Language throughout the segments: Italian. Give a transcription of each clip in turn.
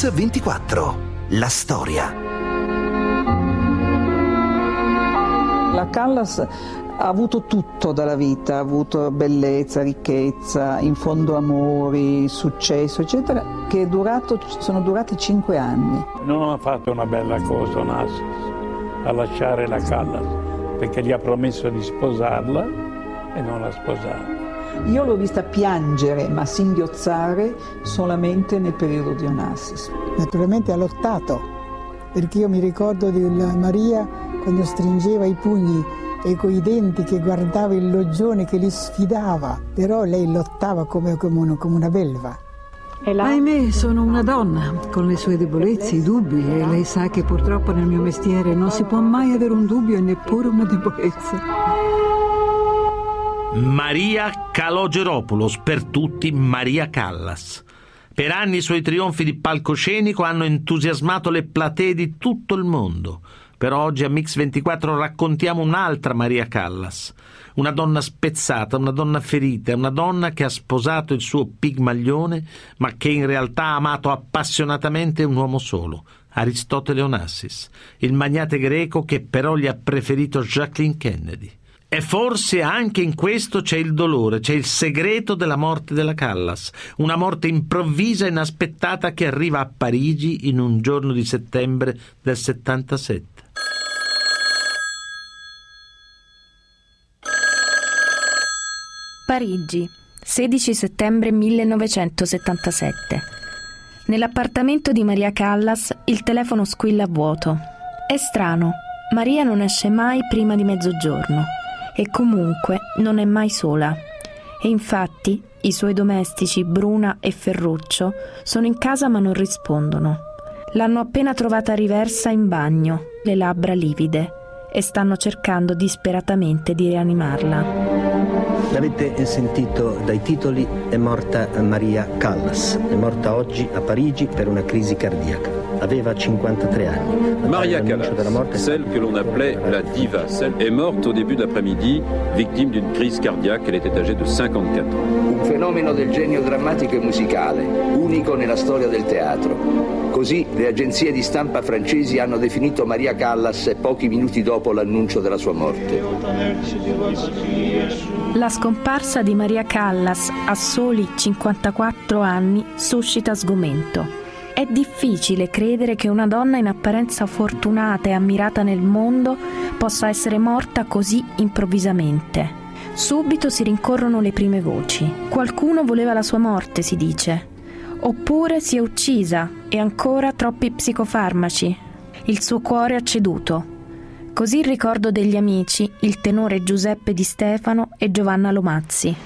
Mix 24. La storia. La Callas ha avuto tutto dalla vita, ha avuto bellezza, ricchezza, in fondo amori, successo, eccetera, che durato, sono durati cinque anni. Non ha fatto una bella cosa Onassis a lasciare la Callas, perché gli ha promesso di sposarla e non l'ha sposata. Io l'ho vista piangere ma singhiozzare solamente nel periodo di Onassis. Naturalmente ha lottato, perché io mi ricordo di Maria quando stringeva i pugni e coi denti che guardava il loggione che li sfidava, però lei lottava come, come, una, come una belva. Ahimè, sono una donna, con le sue debolezze, i dubbi, e lei sa che purtroppo nel mio mestiere non si può mai avere un dubbio e neppure una debolezza. Maria Calogeropoulos, per tutti Maria Callas. Per anni i suoi trionfi di palcoscenico hanno entusiasmato le platee di tutto il mondo. Però oggi a Mix 24 raccontiamo un'altra Maria Callas, una donna spezzata, una donna ferita, una donna che ha sposato il suo pigmaglione, ma che in realtà ha amato appassionatamente un uomo solo, Aristotele Onassis, il magnate greco che però gli ha preferito Jacqueline Kennedy. E forse anche in questo c'è il dolore, c'è il segreto della morte della Callas, una morte improvvisa e inaspettata che arriva a Parigi in un giorno di settembre del 77. Parigi, 16 settembre 1977. Nell'appartamento di Maria Callas il telefono squilla a vuoto. È strano, Maria non esce mai prima di mezzogiorno e comunque non è mai sola. E infatti i suoi domestici Bruna e Ferruccio sono in casa ma non rispondono. L'hanno appena trovata riversa in bagno, le labbra livide, e stanno cercando disperatamente di rianimarla. L'avete sentito dai titoli, è morta Maria Callas, è morta oggi a Parigi per una crisi cardiaca. Aveva 53 anni. Maria Callas, celle que l'on appelait la diva, est morte au début d'après-midi, victime d'une crise cardiaque. Elle était âgée de 54 ans. Un fenomeno del genio drammatico e musicale, unico nella storia del teatro. Così le agenzie di stampa francesi hanno definito Maria Callas pochi minuti dopo l'annuncio della sua morte. La scomparsa di Maria Callas a soli 54 anni suscita sgomento. È difficile credere che una donna in apparenza fortunata e ammirata nel mondo possa essere morta così improvvisamente. Subito si rincorrono le prime voci. Qualcuno voleva la sua morte, si dice. Oppure si è uccisa e ancora troppi psicofarmaci. Il suo cuore ha ceduto. Così il ricordo degli amici, il tenore Giuseppe Di Stefano e Giovanna Lomazzi.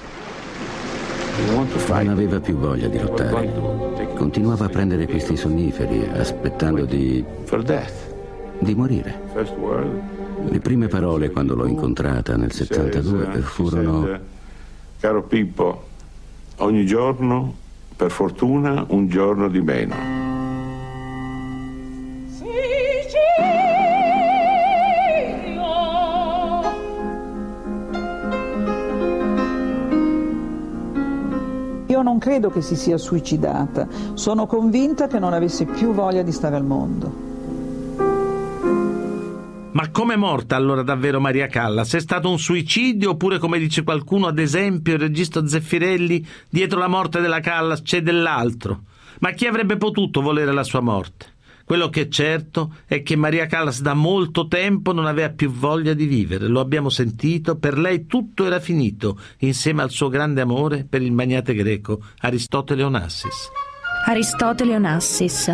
Non aveva più voglia di lottare. Continuava a prendere questi sonniferi, aspettando di. di morire. Le prime parole quando l'ho incontrata nel 72 furono. Caro Pippo, ogni giorno per fortuna un giorno di meno. Io non credo che si sia suicidata, sono convinta che non avesse più voglia di stare al mondo. Ma com'è morta allora davvero Maria Callas? È stato un suicidio oppure, come dice qualcuno, ad esempio il regista Zeffirelli, dietro la morte della Callas c'è dell'altro? Ma chi avrebbe potuto volere la sua morte? Quello che è certo è che Maria Callas da molto tempo non aveva più voglia di vivere, lo abbiamo sentito, per lei tutto era finito, insieme al suo grande amore per il magnate greco Aristotele Onassis. Aristotele Onassis,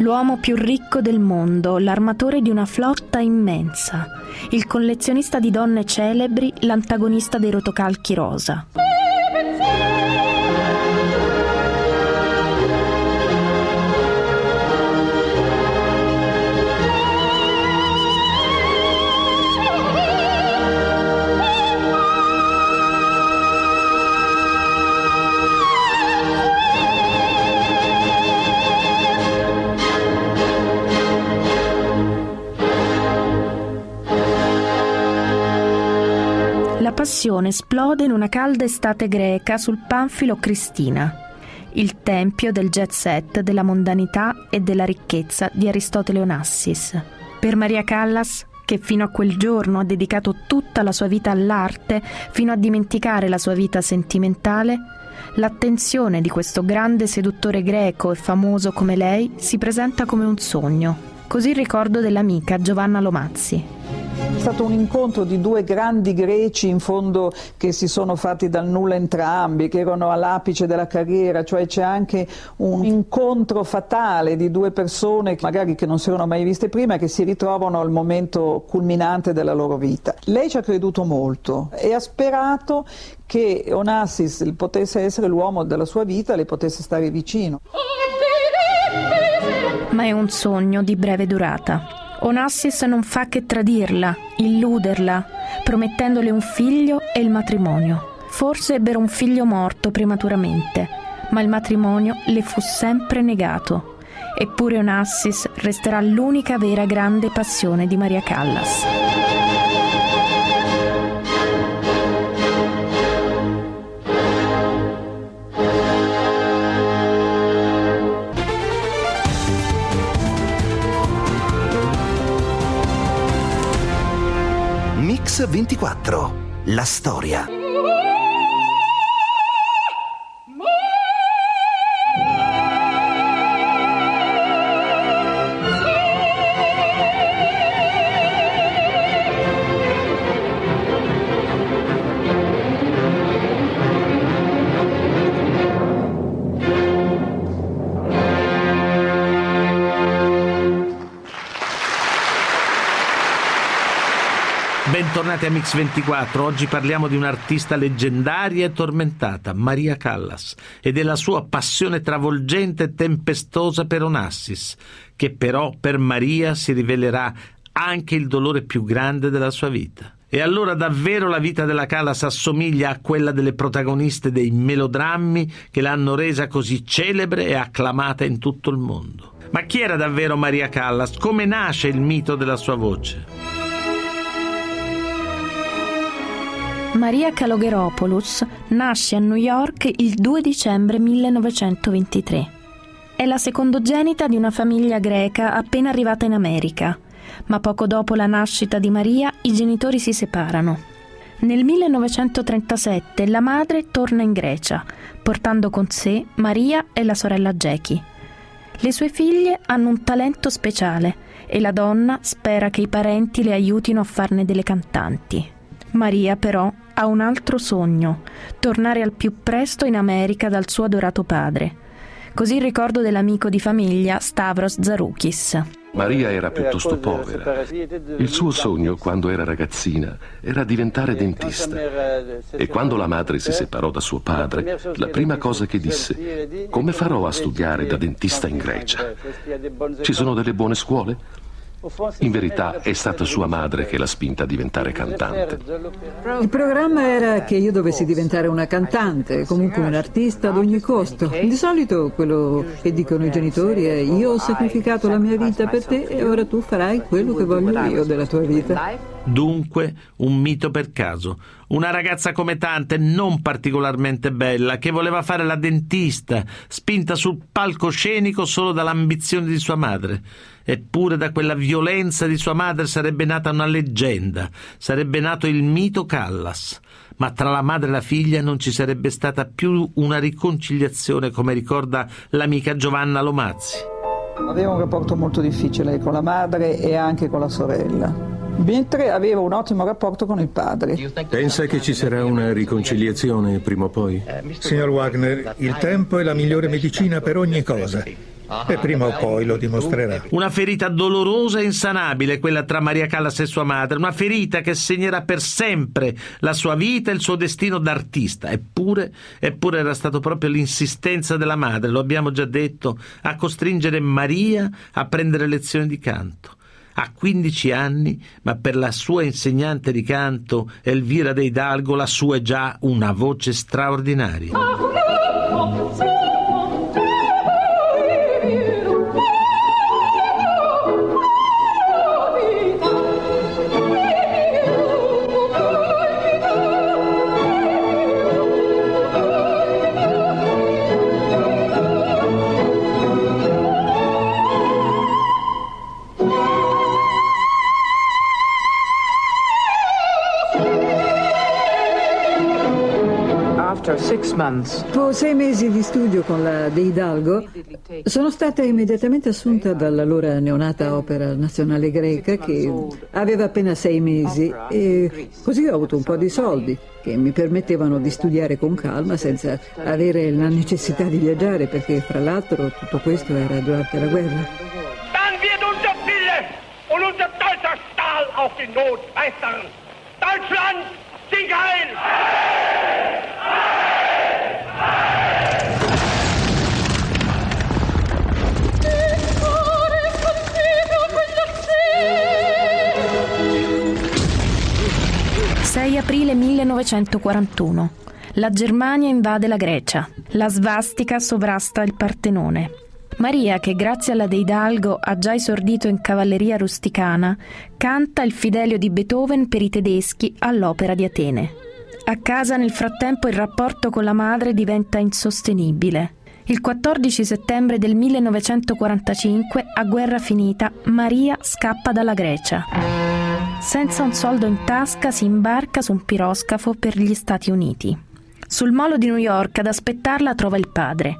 l'uomo più ricco del mondo, l'armatore di una flotta immensa, il collezionista di donne celebri, l'antagonista dei rotocalchi rosa. Passione esplode in una calda estate greca sul Panfilo Cristina. il tempio del jet set, della mondanità e della ricchezza di Aristotele Onassis. Per Maria Callas, che fino a quel giorno ha dedicato tutta la sua vita all'arte, fino a dimenticare la sua vita sentimentale, l'attenzione di questo grande seduttore greco e famoso come lei si presenta come un sogno. Così il ricordo dell'amica Giovanna Lomazzi. È stato un incontro di due grandi greci in fondo che si sono fatti dal nulla entrambi, che erano all'apice della carriera, cioè c'è anche un incontro fatale di due persone magari che non si erano mai viste prima e che si ritrovano al momento culminante della loro vita. Lei ci ha creduto molto e ha sperato che Onassis potesse essere l'uomo della sua vita, le potesse stare vicino. Ma è un sogno di breve durata. Onassis non fa che tradirla, illuderla, promettendole un figlio e il matrimonio. Forse ebbero un figlio morto prematuramente, ma il matrimonio le fu sempre negato. Eppure Onassis resterà l'unica vera grande passione di Maria Callas. Mix 24. La storia. Bentornati a Mix24, oggi parliamo di un'artista leggendaria e tormentata, Maria Callas, e della sua passione travolgente e tempestosa per Onassis, che però per Maria si rivelerà anche il dolore più grande della sua vita. E allora davvero la vita della Callas assomiglia a quella delle protagoniste dei melodrammi che l'hanno resa così celebre e acclamata in tutto il mondo. Ma chi era davvero Maria Callas? Come nasce il mito della sua voce? Maria Kalogheropoulos nasce a New York il 2 dicembre 1923. È la secondogenita di una famiglia greca appena arrivata in America, ma poco dopo la nascita di Maria i genitori si separano. Nel 1937 la madre torna in Grecia, portando con sé Maria e la sorella Jackie. Le sue figlie hanno un talento speciale e la donna spera che i parenti le aiutino a farne delle cantanti. Maria però ha un altro sogno, tornare al più presto in America dal suo adorato padre. Così il ricordo dell'amico di famiglia Stavros Zaroukis. Maria era piuttosto povera. Il suo sogno, quando era ragazzina, era diventare dentista. E quando la madre si separò da suo padre, la prima cosa che disse, come farò a studiare da dentista in Grecia? Ci sono delle buone scuole? In verità è stata sua madre che l'ha spinta a diventare cantante. Il programma era che io dovessi diventare una cantante, comunque un artista ad ogni costo. Di solito quello che dicono i genitori è io ho sacrificato la mia vita per te e ora tu farai quello che voglio io della tua vita. Dunque, un mito per caso. Una ragazza come tante, non particolarmente bella, che voleva fare la dentista, spinta sul palcoscenico solo dall'ambizione di sua madre. Eppure da quella violenza di sua madre sarebbe nata una leggenda, sarebbe nato il mito Callas. Ma tra la madre e la figlia non ci sarebbe stata più una riconciliazione, come ricorda l'amica Giovanna Lomazzi. Aveva un rapporto molto difficile con la madre e anche con la sorella mentre aveva un ottimo rapporto con il padre. Pensa che ci sarà una riconciliazione prima o poi? Signor Wagner, il tempo è la migliore medicina per ogni cosa. E prima o poi lo dimostrerà. Una ferita dolorosa e insanabile, quella tra Maria Callas e sua madre, una ferita che segnerà per sempre la sua vita e il suo destino d'artista. Eppure, eppure era stato proprio l'insistenza della madre, lo abbiamo già detto, a costringere Maria a prendere lezioni di canto ha 15 anni, ma per la sua insegnante di canto, Elvira De Hidalgo, la sua è già una voce straordinaria. Dopo sei mesi di studio con la De Hidalgo, sono stata immediatamente assunta dall'allora neonata Opera Nazionale Greca che aveva appena sei mesi e così ho avuto un po' di soldi che mi permettevano di studiare con calma senza avere la necessità di viaggiare perché fra l'altro tutto questo era durante la guerra. und unser deutscher Stahl auf den Notmeistern. Deutschland, ...6 aprile 1941. La Germania invade la Grecia. La svastica sovrasta il Partenone. Maria, che grazie alla De Hidalgo ha già esordito in cavalleria rusticana, canta il Fidelio di Beethoven per i tedeschi all'Opera di Atene. A casa nel frattempo il rapporto con la madre diventa insostenibile. Il 14 settembre del 1945, a guerra finita, Maria scappa dalla Grecia. Senza un soldo in tasca si imbarca su un piroscafo per gli Stati Uniti. Sul molo di New York ad aspettarla trova il padre.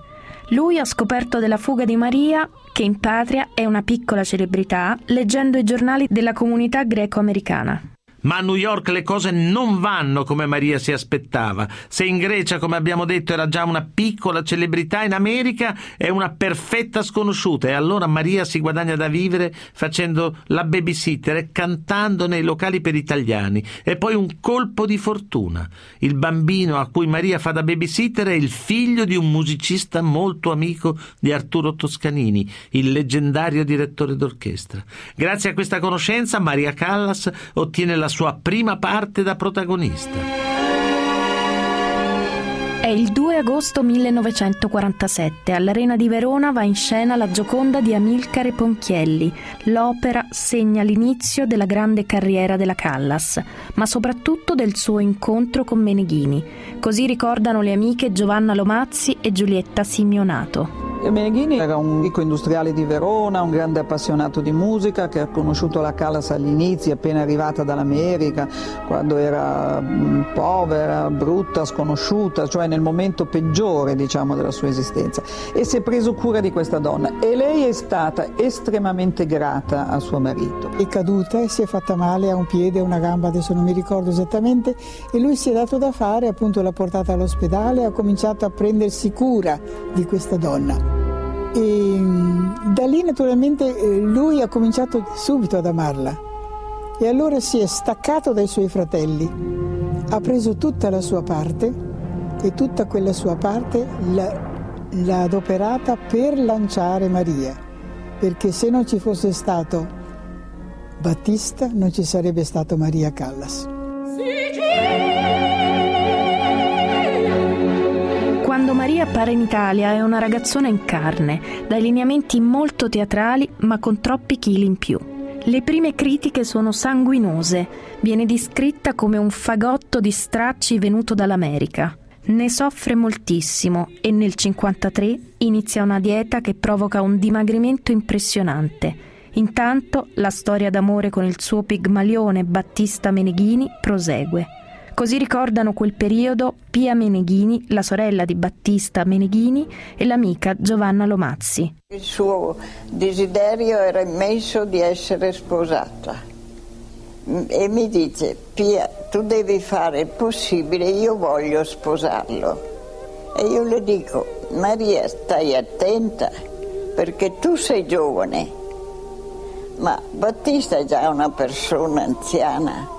Lui ha scoperto della fuga di Maria, che in patria è una piccola celebrità, leggendo i giornali della comunità greco-americana. Ma a New York le cose non vanno come Maria si aspettava. Se in Grecia, come abbiamo detto, era già una piccola celebrità, in America è una perfetta sconosciuta. E allora Maria si guadagna da vivere facendo la babysitter e cantando nei locali per italiani. E poi un colpo di fortuna. Il bambino a cui Maria fa da babysitter è il figlio di un musicista molto amico di Arturo Toscanini, il leggendario direttore d'orchestra. Grazie a questa conoscenza, Maria Callas ottiene la prima parte da protagonista. È il 2 agosto 1947. All'Arena di Verona va in scena La Gioconda di Amilcare Ponchielli. L'opera segna l'inizio della grande carriera della Callas, ma soprattutto del suo incontro con Meneghini. Così ricordano le amiche Giovanna Lomazzi e Giulietta Simionato. Meneghini era un ricco industriale di Verona, un grande appassionato di musica che ha conosciuto la Callas agli inizi, appena arrivata dall'America, quando era mm, povera, brutta, sconosciuta, cioè nel momento peggiore diciamo, della sua esistenza. E si è preso cura di questa donna e lei è stata estremamente grata a suo marito. È caduta e si è fatta male a un piede e una gamba, adesso non mi ricordo esattamente, e lui si è dato da fare, appunto l'ha portata all'ospedale e ha cominciato a prendersi cura di questa donna. E mm, da lì naturalmente eh, lui ha cominciato subito ad amarla. E allora si è staccato dai suoi fratelli, ha preso tutta la sua parte e tutta quella sua parte l'ha, adoperata per lanciare Maria, perché se non ci fosse stato Battista non ci sarebbe stato Maria Callas. Quando Maria appare in Italia è una ragazzona in carne, dai lineamenti molto teatrali ma con troppi chili in più. Le prime critiche sono sanguinose, viene descritta come un fagotto di stracci venuto dall'America. Ne soffre moltissimo e nel 1953 inizia una dieta che provoca un dimagrimento impressionante. Intanto la storia d'amore con il suo pigmalione Battista Meneghini prosegue. Così ricordano quel periodo Pia Meneghini, la sorella di Battista Meneghini e l'amica Giovanna Lomazzi. Il suo desiderio era immenso di essere sposata e mi dice Pia tu devi fare il possibile, io voglio sposarlo. E io le dico Maria stai attenta perché tu sei giovane, ma Battista è già una persona anziana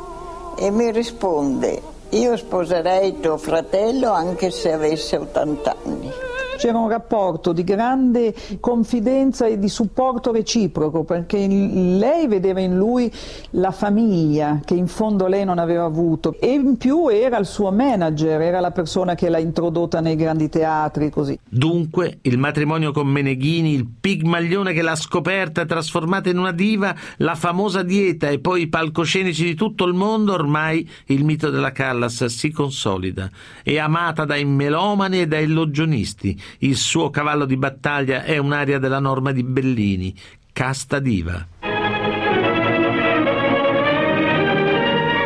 e mi risponde, io sposerei tuo fratello anche se avesse 80 anni. C'era un rapporto di grande confidenza e di supporto reciproco perché lei vedeva in lui la famiglia che in fondo lei non aveva avuto e in più era il suo manager, era la persona che l'ha introdotta nei grandi teatri così. Dunque il matrimonio con Meneghini, il pigmaglione che l'ha scoperta trasformata in una diva, la famosa dieta e poi i palcoscenici di tutto il mondo, ormai il mito della Callas si consolida. È amata dai melomani e dai logionisti il suo cavallo di battaglia è un'aria della norma di Bellini, Casta Diva.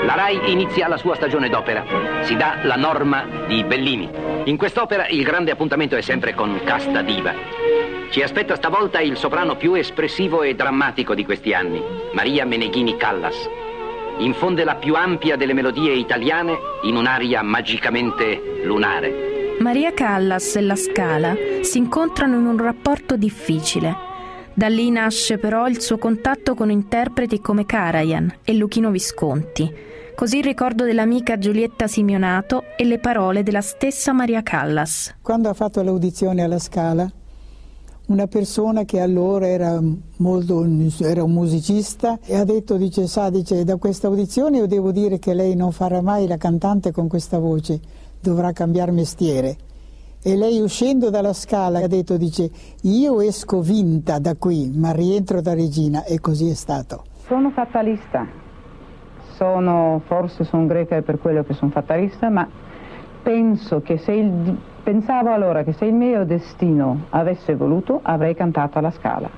La Mai inizia la sua stagione d'opera. Si dà la norma di Bellini. In quest'opera il grande appuntamento è sempre con Casta Diva. Ci aspetta stavolta il soprano più espressivo e drammatico di questi anni, Maria Meneghini Callas. Infonde la più ampia delle melodie italiane in un'aria magicamente lunare. Maria Callas e la Scala si incontrano in un rapporto difficile. Da lì nasce però il suo contatto con interpreti come Karajan e Luchino Visconti, così il ricordo dell'amica Giulietta Simeonato e le parole della stessa Maria Callas. Quando ha fatto l'audizione alla Scala, una persona che allora era, molto, era un musicista e ha detto, dice, sa, dice, da questa audizione io devo dire che lei non farà mai la cantante con questa voce, dovrà cambiare mestiere. E lei uscendo dalla scala ha detto, dice, io esco vinta da qui, ma rientro da regina e così è stato. Sono fatalista, sono, forse sono greca per quello che sono fatalista, ma penso che se il, pensavo allora che se il mio destino avesse voluto avrei cantato alla scala.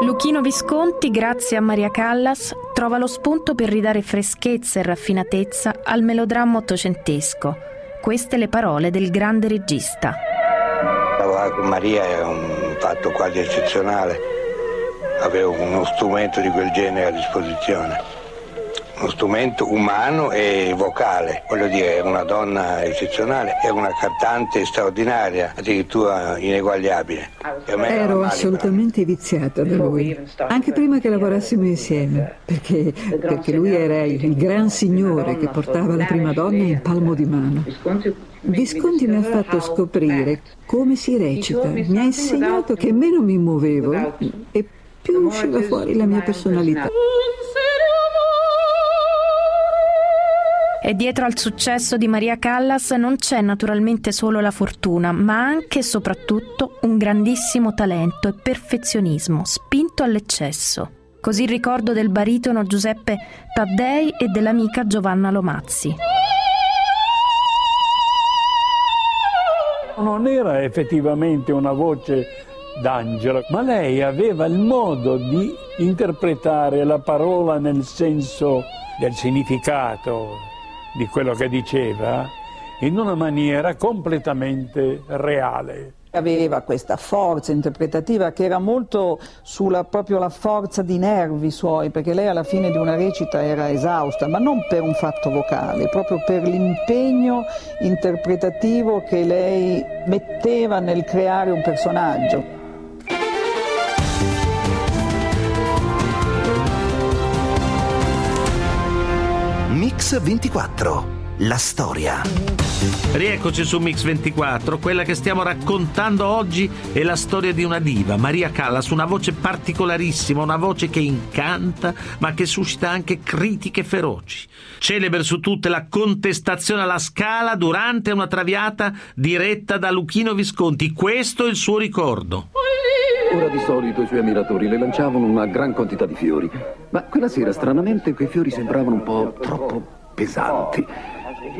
Luchino Visconti, grazie a Maria Callas, trova lo spunto per ridare freschezza e raffinatezza al melodramma ottocentesco. Queste le parole del grande regista. Lavorare con Maria è un fatto quasi eccezionale, avevo uno strumento di quel genere a disposizione uno strumento umano e vocale, voglio dire, è una donna eccezionale, è una cantante straordinaria, addirittura ineguagliabile. Ero assolutamente viziata da lui, anche prima che lavorassimo insieme, perché, perché lui era il gran signore che portava la prima donna in palmo di mano. Visconti mi ha fatto scoprire come si recita, mi ha insegnato che meno mi muovevo e più usciva fuori la mia personalità. E dietro al successo di Maria Callas non c'è naturalmente solo la fortuna, ma anche e soprattutto un grandissimo talento e perfezionismo spinto all'eccesso. Così il ricordo del baritono Giuseppe Taddei e dell'amica Giovanna Lomazzi. Non era effettivamente una voce d'angelo, ma lei aveva il modo di interpretare la parola nel senso del significato, di quello che diceva in una maniera completamente reale. Aveva questa forza interpretativa che era molto sulla proprio la forza di nervi suoi, perché lei alla fine di una recita era esausta, ma non per un fatto vocale, proprio per l'impegno interpretativo che lei metteva nel creare un personaggio. Mix 24. La storia. Rieccoci su Mix 24, quella che stiamo raccontando oggi è la storia di una diva, Maria Callas, una voce particolarissima, una voce che incanta ma che suscita anche critiche feroci. Celebre su tutte la contestazione alla scala durante una traviata diretta da Luchino Visconti, questo è il suo ricordo. Ora di solito i suoi ammiratori le lanciavano una gran quantità di fiori, ma quella sera stranamente quei fiori sembravano un po' troppo pesanti.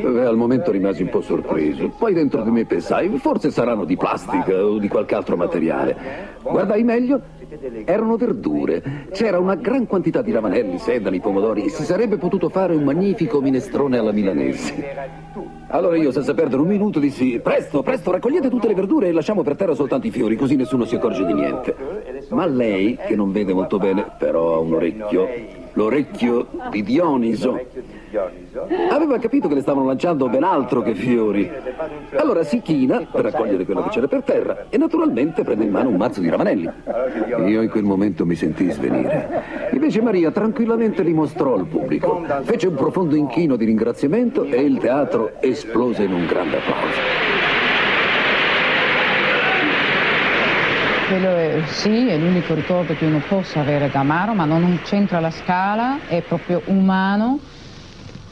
E al momento rimasi un po' sorpreso. Poi dentro di me pensai, forse saranno di plastica o di qualche altro materiale. Guardai meglio, erano verdure. C'era una gran quantità di ravanelli, sedani, pomodori. Si sarebbe potuto fare un magnifico minestrone alla milanese. Allora io, senza perdere un minuto, dissi: Presto, presto, raccogliete tutte le verdure e lasciamo per terra soltanto i fiori, così nessuno si accorge di niente. Ma lei, che non vede molto bene, però ha un orecchio, l'orecchio di Dioniso, aveva capito che le stavano lanciando ben altro che fiori. Allora si china per raccogliere quello che c'era per terra e naturalmente prende in mano un mazzo di ravanelli. Io in quel momento mi sentii svenire. Invece Maria tranquillamente li mostrò al pubblico. Fece un profondo inchino di ringraziamento e il teatro esplose in un grande applauso. Quello è, sì, è l'unico ricordo che uno possa avere da Amaro, ma non c'entra la scala, è proprio umano,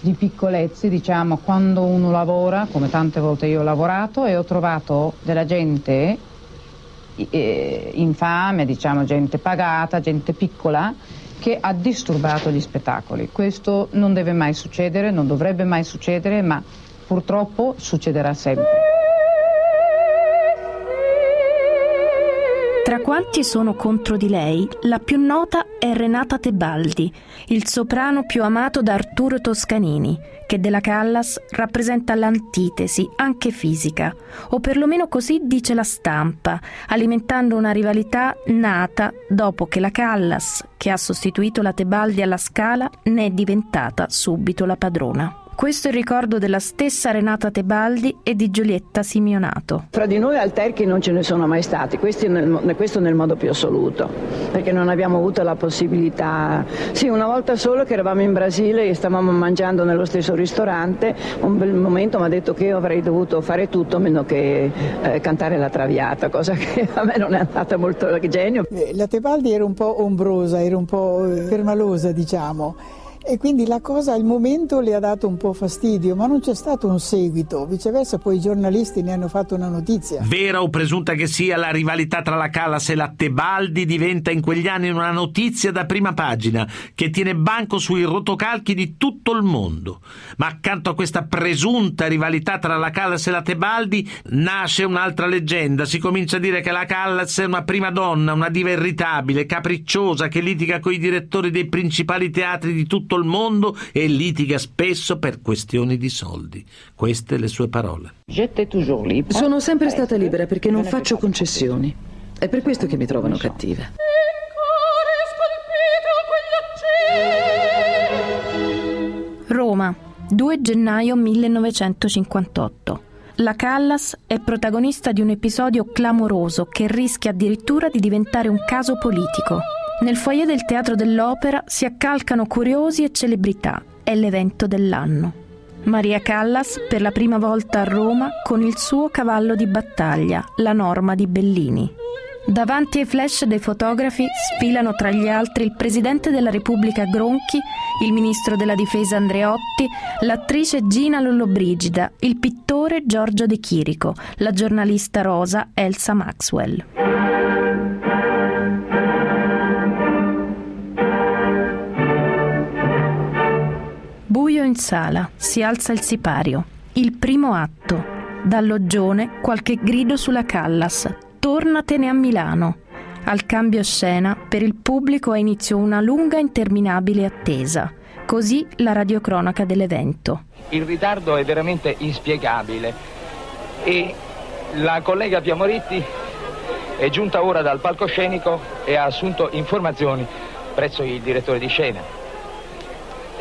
di piccolezze, diciamo, quando uno lavora, come tante volte io ho lavorato, e ho trovato della gente eh, infame, diciamo, gente pagata, gente piccola, che ha disturbato gli spettacoli. Questo non deve mai succedere, non dovrebbe mai succedere, ma purtroppo succederà sempre. Tra quanti sono contro di lei, la più nota è Renata Tebaldi, il soprano più amato da Arturo Toscanini, che della Callas rappresenta l'antitesi, anche fisica, o perlomeno così dice la stampa, alimentando una rivalità nata dopo che la Callas, che ha sostituito la Tebaldi alla Scala, ne è diventata subito la padrona. Questo è il ricordo della stessa Renata Tebaldi e di Giulietta Simeonato. Fra di noi alterchi non ce ne sono mai stati, nel, questo nel modo più assoluto, perché non abbiamo avuto la possibilità. Sì, una volta solo che eravamo in Brasile e stavamo mangiando nello stesso ristorante, un bel momento mi ha detto che io avrei dovuto fare tutto meno che eh, cantare la traviata, cosa che a me non è andata molto genio. Eh, la Tebaldi era un po' ombrosa, era un po' permalosa, diciamo e quindi la cosa al momento le ha dato un po' fastidio, ma non c'è stato un seguito, viceversa poi i giornalisti ne hanno fatto una notizia. Vera o presunta che sia, la rivalità tra la Callas e la Tebaldi diventa in quegli anni una notizia da prima pagina che tiene banco sui rotocalchi di tutto il mondo. Ma accanto a questa presunta rivalità tra la Callas e la Tebaldi nasce un'altra leggenda. Si comincia a dire che la Callas è una prima donna, una diva irritabile, capricciosa, che litiga con i direttori dei principali teatri di tutto il mondo e litiga spesso per questioni di soldi. Queste le sue parole. Sono sempre stata libera perché non faccio concessioni. È per questo che mi trovano cattiva. Roma, 2 gennaio 1958. La Callas è protagonista di un episodio clamoroso che rischia addirittura di diventare un caso politico. Nel foyer del Teatro dell'Opera si accalcano curiosi e celebrità. È l'evento dell'anno. Maria Callas per la prima volta a Roma con il suo cavallo di battaglia, la Norma di Bellini. Davanti ai flash dei fotografi sfilano tra gli altri il presidente della Repubblica Gronchi, il ministro della difesa Andreotti, l'attrice Gina Lollobrigida, il pittore Giorgio De Chirico, la giornalista rosa Elsa Maxwell. Sala, si alza il sipario. Il primo atto. Dall'oggione qualche grido sulla Callas. Tornatene a Milano. Al cambio scena, per il pubblico ha inizio una lunga interminabile attesa. Così la radiocronaca dell'evento. Il ritardo è veramente inspiegabile e la collega Piamoritti è giunta ora dal palcoscenico e ha assunto informazioni presso il direttore di scena.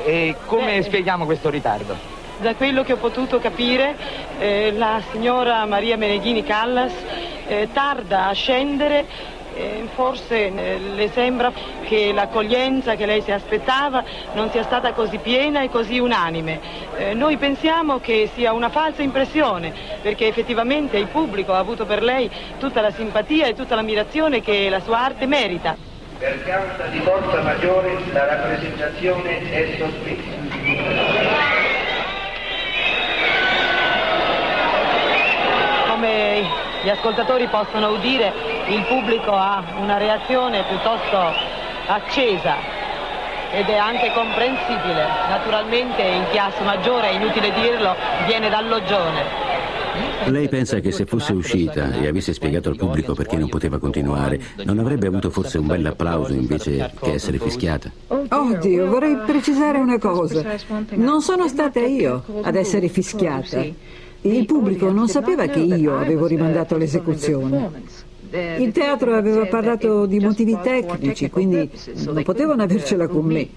E come Beh, spieghiamo questo ritardo? Da quello che ho potuto capire, eh, la signora Maria Meneghini Callas eh, tarda a scendere eh, forse le sembra che l'accoglienza che lei si aspettava non sia stata così piena e così unanime. Eh, noi pensiamo che sia una falsa impressione, perché effettivamente il pubblico ha avuto per lei tutta la simpatia e tutta l'ammirazione che la sua arte merita. Per causa di forza maggiore la rappresentazione è sospesa. Come gli ascoltatori possono udire, il pubblico ha una reazione piuttosto accesa ed è anche comprensibile. Naturalmente in chiasso maggiore, è inutile dirlo, viene dall'Oggione. Lei pensa che se fosse uscita e avesse spiegato al pubblico perché non poteva continuare, non avrebbe avuto forse un bel applauso invece che essere fischiata? Oddio, vorrei precisare una cosa. Non sono stata io ad essere fischiata. Il pubblico non sapeva che io avevo rimandato l'esecuzione. Il teatro aveva parlato di motivi tecnici, quindi non potevano avercela con me.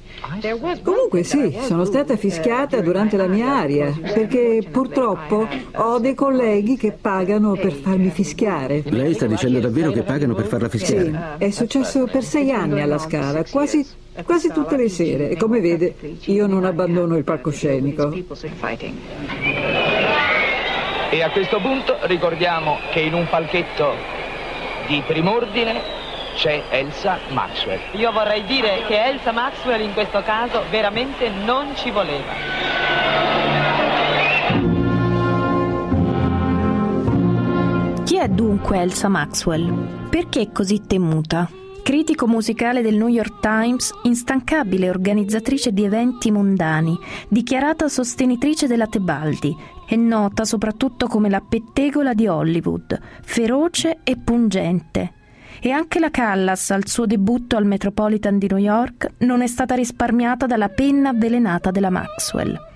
Comunque sì, sono stata fischiata durante la mia aria, perché purtroppo ho dei colleghi che pagano per farmi fischiare. Lei sta dicendo davvero che pagano per farla fischiare? Sì, è successo per sei anni alla Scala, quasi, quasi tutte le sere. E come vede, io non abbandono il palcoscenico. E a questo punto ricordiamo che in un palchetto di prim'ordine c'è Elsa Maxwell. Io vorrei dire che Elsa Maxwell in questo caso veramente non ci voleva. Chi è dunque Elsa Maxwell? Perché è così temuta? Critico musicale del New York Times, instancabile organizzatrice di eventi mondani, dichiarata sostenitrice della Tebaldi, è nota soprattutto come la pettegola di Hollywood, feroce e pungente. E anche la Callas, al suo debutto al Metropolitan di New York, non è stata risparmiata dalla penna avvelenata della Maxwell.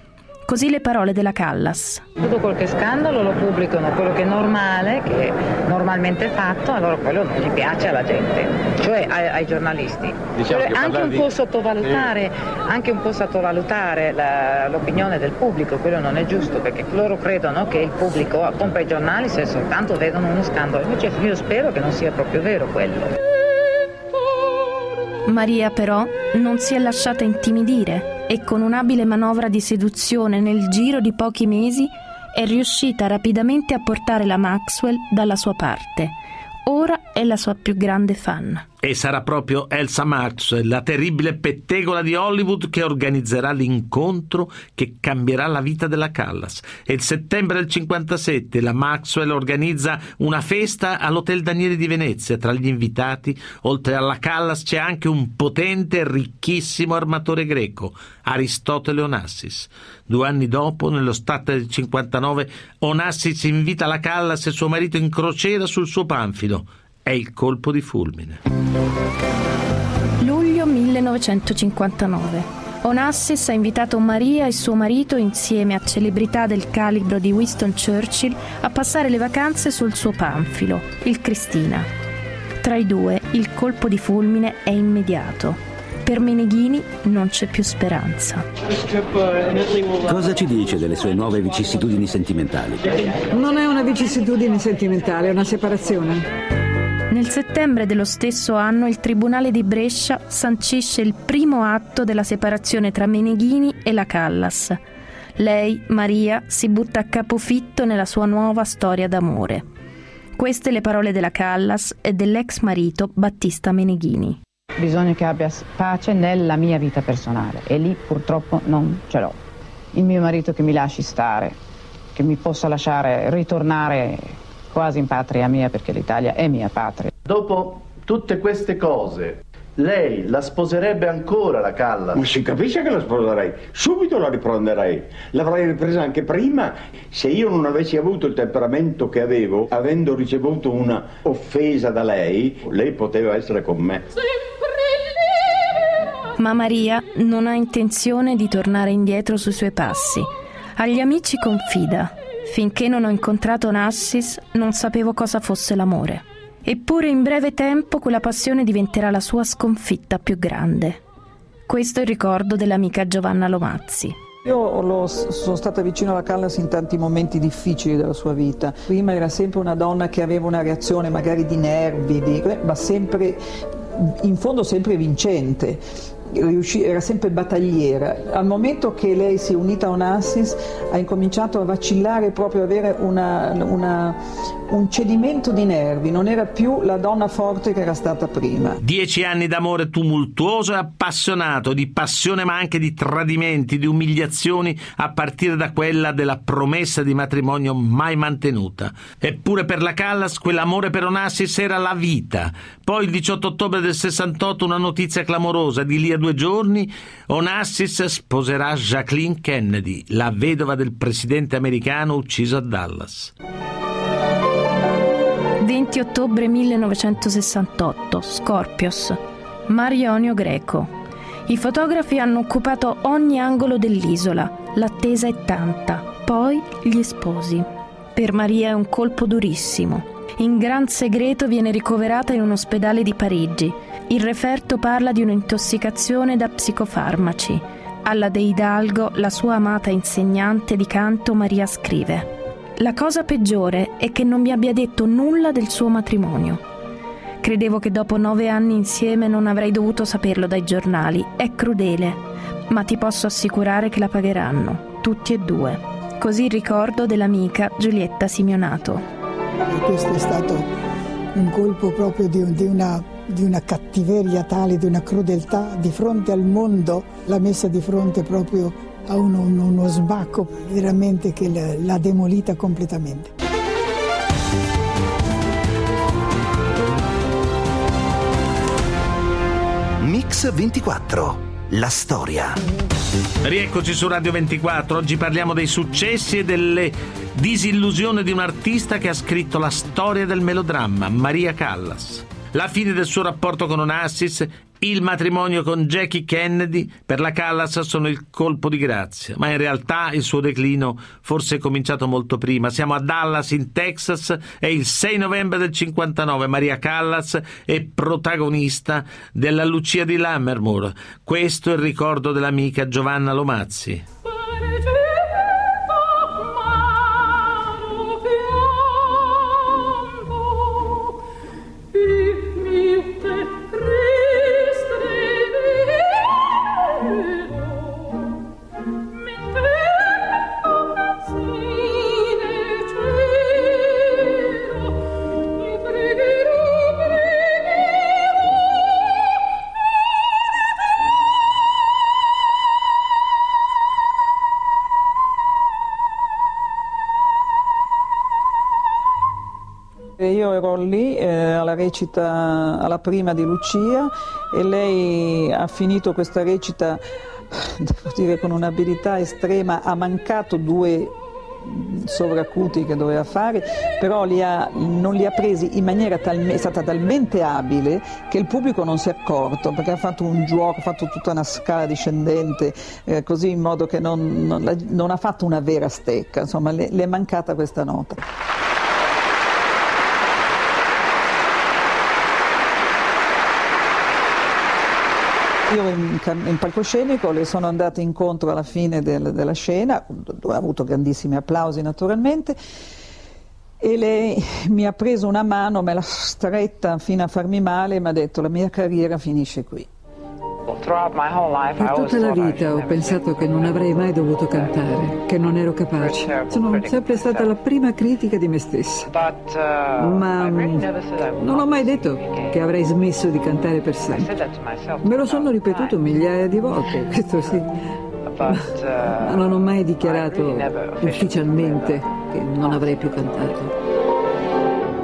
Così le parole della Callas. Tutto qualche scandalo lo pubblicano, quello che è normale, che è normalmente fatto, allora quello non gli piace alla gente, cioè ai, ai giornalisti. Diciamo cioè, anche, un di... sottovalutare, anche un po' sottovalutare la, l'opinione del pubblico, quello non è giusto, perché loro credono che il pubblico compra i giornali se soltanto vedono uno scandalo, invece io spero che non sia proprio vero quello. Maria però non si è lasciata intimidire e con un'abile manovra di seduzione nel giro di pochi mesi è riuscita rapidamente a portare la Maxwell dalla sua parte. Ora è la sua più grande fan. E sarà proprio Elsa Maxwell, la terribile pettegola di Hollywood, che organizzerà l'incontro che cambierà la vita della Callas. E il settembre del 57 la Maxwell organizza una festa all'Hotel Daniele di Venezia. Tra gli invitati, oltre alla Callas, c'è anche un potente e ricchissimo armatore greco, Aristotele Onassis. Due anni dopo, nello stato del 59, Onassis invita la Callas e suo marito in crociera sul suo panfilo è il colpo di fulmine. Luglio 1959. Onassis ha invitato Maria e suo marito, insieme a celebrità del calibro di Winston Churchill, a passare le vacanze sul suo panfilo, il Cristina. Tra i due il colpo di fulmine è immediato. Per Meneghini non c'è più speranza. Cosa ci dice delle sue nuove vicissitudini sentimentali? Non è una vicissitudine sentimentale, è una separazione. Nel settembre dello stesso anno il Tribunale di Brescia sancisce il primo atto della separazione tra Meneghini e la Callas. Lei, Maria, si butta a capofitto nella sua nuova storia d'amore. Queste le parole della Callas e dell'ex marito Battista Meneghini. Bisogna che abbia pace nella mia vita personale e lì purtroppo non ce l'ho. Il mio marito che mi lasci stare, che mi possa lasciare ritornare quasi in patria mia perché l'Italia è mia patria. Dopo tutte queste cose, lei la sposerebbe ancora la Calla? Ma si capisce che la sposerei, subito la riprenderei. L'avrei ripresa anche prima se io non avessi avuto il temperamento che avevo, avendo ricevuto una offesa da lei, lei poteva essere con me. Ma Maria non ha intenzione di tornare indietro sui suoi passi. Agli amici confida Finché non ho incontrato Nassis non sapevo cosa fosse l'amore. Eppure in breve tempo quella passione diventerà la sua sconfitta più grande. Questo è il ricordo dell'amica Giovanna Lomazzi. Io lo, sono stata vicino alla Callas in tanti momenti difficili della sua vita. Prima era sempre una donna che aveva una reazione magari di nervi, di, ma sempre, in fondo sempre vincente era sempre battagliera. Al momento che lei si è unita a Onassis ha incominciato a vacillare proprio, avere una, una, un cedimento di nervi, non era più la donna forte che era stata prima. Dieci anni d'amore tumultuoso e appassionato, di passione ma anche di tradimenti, di umiliazioni, a partire da quella della promessa di matrimonio mai mantenuta. Eppure per la Callas quell'amore per Onassis era la vita. Poi il 18 ottobre del 68 una notizia clamorosa di lì a due giorni Onassis sposerà Jacqueline Kennedy, la vedova del presidente americano ucciso a Dallas. 20 ottobre 1968, Scorpios, Mar Ionio Greco. I fotografi hanno occupato ogni angolo dell'isola, l'attesa è tanta, poi gli sposi. Per Maria è un colpo durissimo. In gran segreto viene ricoverata in un ospedale di Parigi. Il referto parla di un'intossicazione da psicofarmaci. Alla De Hidalgo, la sua amata insegnante di canto, Maria scrive la cosa peggiore è che non mi abbia detto nulla del suo matrimonio. Credevo che dopo nove anni insieme non avrei dovuto saperlo dai giornali. È crudele, ma ti posso assicurare che la pagheranno, tutti e due. Così ricordo dell'amica Giulietta Simionato. E questo è stato un colpo proprio di, di, una, di una cattiveria tale, di una crudeltà di fronte al mondo, l'ha messa di fronte proprio a uno, uno sbacco veramente che l'ha demolita completamente. Mix 24. La storia. Rieccoci su Radio 24. Oggi parliamo dei successi e delle disillusioni di un artista che ha scritto la storia del melodramma, Maria Callas. La fine del suo rapporto con Onassis, il matrimonio con Jackie Kennedy per la Callas sono il colpo di grazia, ma in realtà il suo declino forse è cominciato molto prima. Siamo a Dallas in Texas è il 6 novembre del 59. Maria Callas è protagonista della Lucia di Lammermoor. Questo è il ricordo dell'amica Giovanna Lomazzi. Lì eh, alla recita, alla prima di Lucia e lei ha finito questa recita, devo dire con un'abilità estrema, ha mancato due sovracuti che doveva fare, però li ha, non li ha presi in maniera talmente, è stata talmente abile che il pubblico non si è accorto perché ha fatto un gioco, ha fatto tutta una scala discendente, eh, così in modo che non, non, non, ha fatto una vera stecca, insomma le, le è mancata questa nota. Io in, in, palcoscenico le sono andata incontro alla fine del, della scena, dove ha avuto grandissimi applausi naturalmente, e lei mi ha preso una mano, me l'ha stretta fino a farmi male e mi ha detto la mia carriera finisce qui. Per tutta la vita ho pensato che non avrei mai dovuto cantare, che non ero capace. Sono sempre stata la prima critica di me stessa. Ma non ho mai detto che avrei smesso di cantare per sempre. Me lo sono ripetuto migliaia di volte, questo sì. Ma non ho mai dichiarato ufficialmente che non avrei più cantato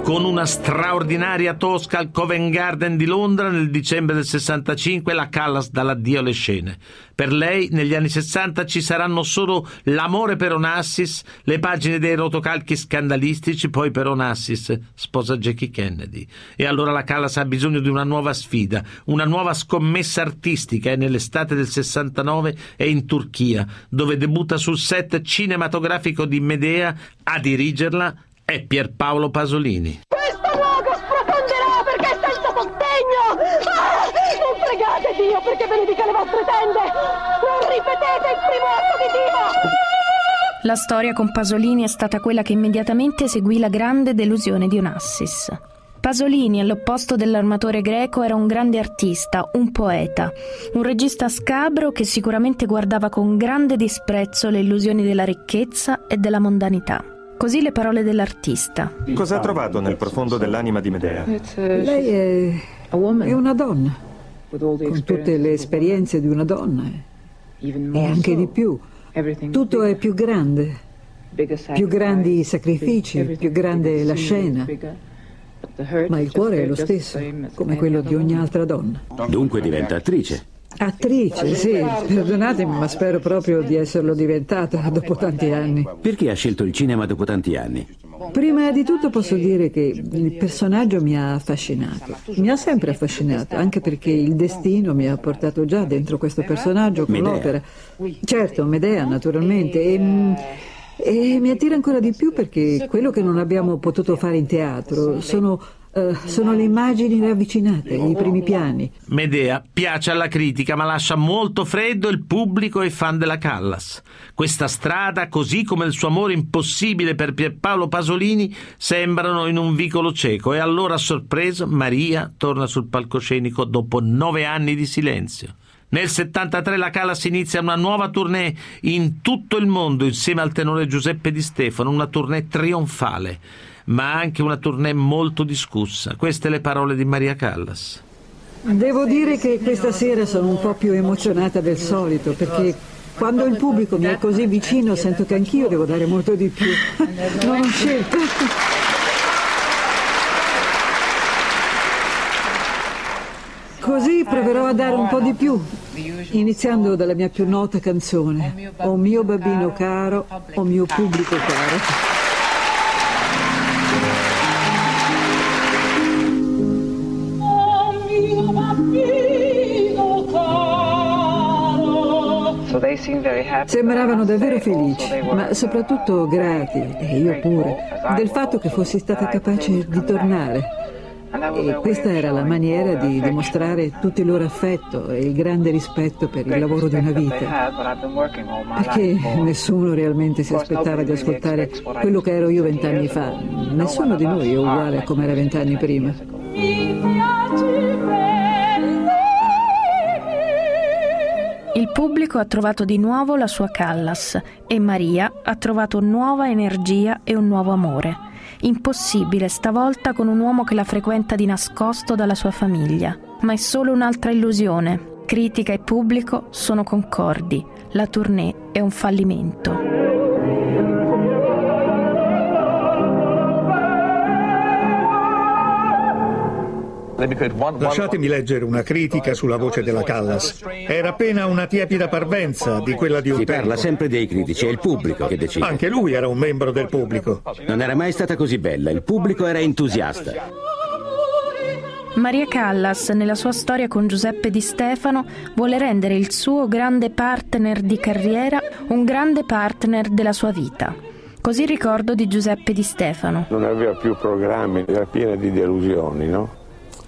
con una straordinaria tosca al Covent Garden di Londra nel dicembre del 65 la Callas dà l'addio alle scene. Per lei negli anni 60 ci saranno solo l'amore per Onassis, le pagine dei rotocalchi scandalistici, poi per Onassis sposa Jackie Kennedy. E allora la Callas ha bisogno di una nuova sfida, una nuova scommessa artistica e nell'estate del 69 è in Turchia, dove debutta sul set cinematografico di Medea a dirigerla è Pierpaolo Pasolini. Questo luogo sprofonderà perché senza sostegno! Ah, non pregate Dio perché benedica le vostre tende! Non ripetete il primo atto di Dio! La storia con Pasolini è stata quella che immediatamente seguì la grande delusione di Onassis. Pasolini, all'opposto dell'armatore greco, era un grande artista, un poeta, un regista scabro che sicuramente guardava con grande disprezzo le illusioni della ricchezza e della mondanità. Così le parole dell'artista. Cosa ha trovato nel profondo dell'anima di Medea? Lei è, è una donna, con tutte le esperienze di una donna e anche di più. Tutto è più grande, più grandi i sacrifici, più grande la scena. Ma il cuore è lo stesso, come quello di ogni altra donna. Dunque diventa attrice. Attrice, sì, perdonatemi, ma spero proprio di esserlo diventata dopo tanti anni. Perché ha scelto il cinema dopo tanti anni? Prima di tutto posso dire che il personaggio mi ha affascinato, mi ha sempre affascinato, anche perché il destino mi ha portato già dentro questo personaggio con Medea. l'opera. Certo, Medea naturalmente. E, e mi attira ancora di più perché quello che non abbiamo potuto fare in teatro sono eh, sono le immagini ravvicinate, i primi piani. Medea piace alla critica, ma lascia molto freddo il pubblico e i fan della Callas. Questa strada, così come il suo amore impossibile per Pierpaolo Pasolini, sembrano in un vicolo cieco. E allora, a sorpresa, Maria torna sul palcoscenico dopo nove anni di silenzio. Nel 73 la Callas inizia una nuova tournée in tutto il mondo insieme al tenore Giuseppe Di Stefano, una tournée trionfale ma anche una tournée molto discussa. Queste le parole di Maria Callas. Devo dire che questa sera sono un po' più emozionata del solito perché quando il pubblico mi è così vicino sento che anch'io devo dare molto di più. Non ho scelta. Così proverò a dare un po' di più, iniziando dalla mia più nota canzone, O mio bambino caro, o mio pubblico caro. Sembravano davvero felici, ma soprattutto grati, e io pure, del fatto che fossi stata capace di tornare. E questa era la maniera di dimostrare tutto il loro affetto e il grande rispetto per il lavoro di una vita. Perché nessuno realmente si aspettava di ascoltare quello che ero io vent'anni fa. Nessuno di noi è uguale a come era vent'anni prima. Pubblico ha trovato di nuovo la sua Callas e Maria ha trovato nuova energia e un nuovo amore. Impossibile stavolta con un uomo che la frequenta di nascosto dalla sua famiglia. Ma è solo un'altra illusione. Critica e pubblico sono concordi. La tournée è un fallimento. Lasciatemi leggere una critica sulla voce della Callas. Era appena una tiepida parvenza di quella di un Si tempo. parla sempre dei critici, è il pubblico che decide. Anche lui era un membro del pubblico. Non era mai stata così bella, il pubblico era entusiasta. Maria Callas, nella sua storia con Giuseppe Di Stefano, vuole rendere il suo grande partner di carriera un grande partner della sua vita. Così ricordo di Giuseppe Di Stefano. non aveva più programmi, era piena di delusioni, no?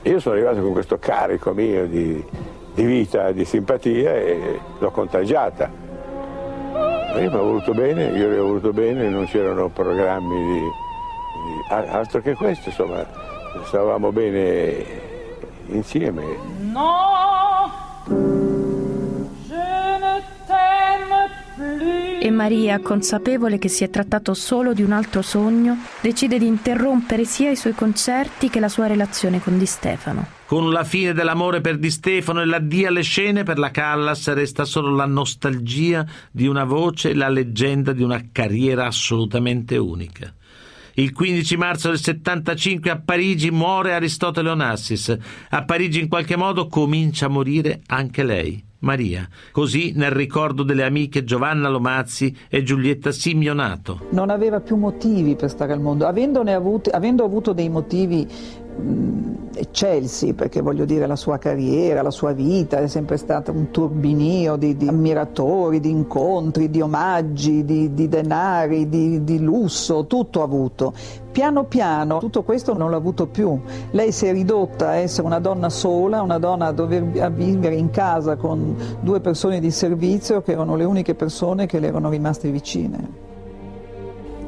Io sono arrivato con questo carico mio di, di vita, di simpatia e l'ho contagiata. Lei mi ha voluto bene, io le ho voluto bene, non c'erano programmi di, di- altro che questo, insomma, stavamo bene insieme. E Maria, consapevole che si è trattato solo di un altro sogno, decide di interrompere sia i suoi concerti che la sua relazione con Di Stefano. Con la fine dell'amore per Di Stefano e l'addio alle scene, per la Callas resta solo la nostalgia di una voce e la leggenda di una carriera assolutamente unica. Il 15 marzo del 75 a Parigi muore Aristotele Onassis. A Parigi in qualche modo comincia a morire anche lei, Maria. Così nel ricordo delle amiche Giovanna Lomazzi e Giulietta Simionato. Non aveva più motivi per stare al mondo, Avendone avuti- avendo avuto dei motivi eccelsi, perché voglio dire la sua carriera, la sua vita è sempre stata un turbinio di, di ammiratori, di incontri, di omaggi, di, di denari, di, di lusso, tutto ha avuto. Piano piano tutto questo non l'ha avuto più. Lei si è ridotta a essere una donna sola, una donna a dover a vivere in casa con due persone di servizio che erano le uniche persone che le erano rimaste vicine.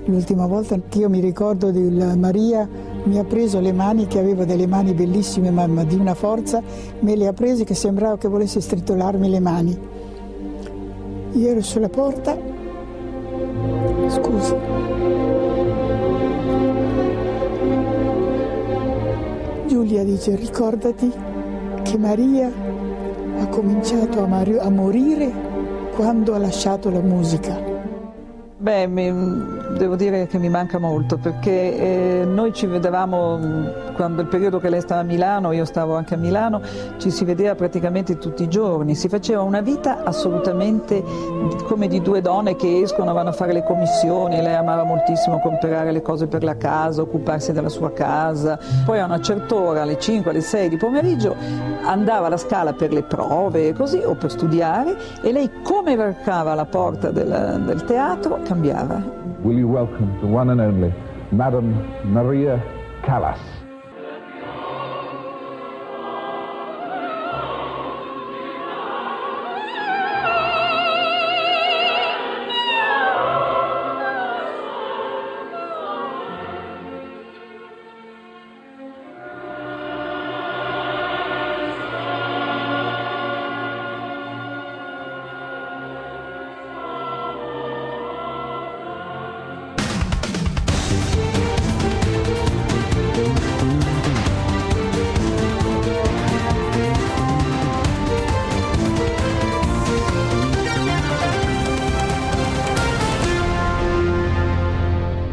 L'ultima volta che io mi ricordo di Maria mi ha preso le mani, che aveva delle mani bellissime ma, di una forza, me le ha prese che sembrava che volesse stritolarmi le mani. Io ero sulla porta, scusi, Giulia dice ricordati che Maria ha cominciato a, mari- a morire quando ha lasciato la musica. Beh, mi- devo dire che mi manca molto perché eh, noi ci vedevamo mh, quando il periodo che lei stava a Milano, io stavo anche a Milano, ci si vedeva praticamente tutti i giorni, si faceva una vita assolutamente come di due donne che escono, vanno a fare le commissioni, lei amava moltissimo comprare le cose per la casa, occuparsi della sua casa, poi a una certa ora, alle 5, alle 6 di pomeriggio, andava alla scala per le prove così, o per studiare e lei come varcava la porta del, del teatro cambiava. Will you welcome the one and only Madame Maria Callas?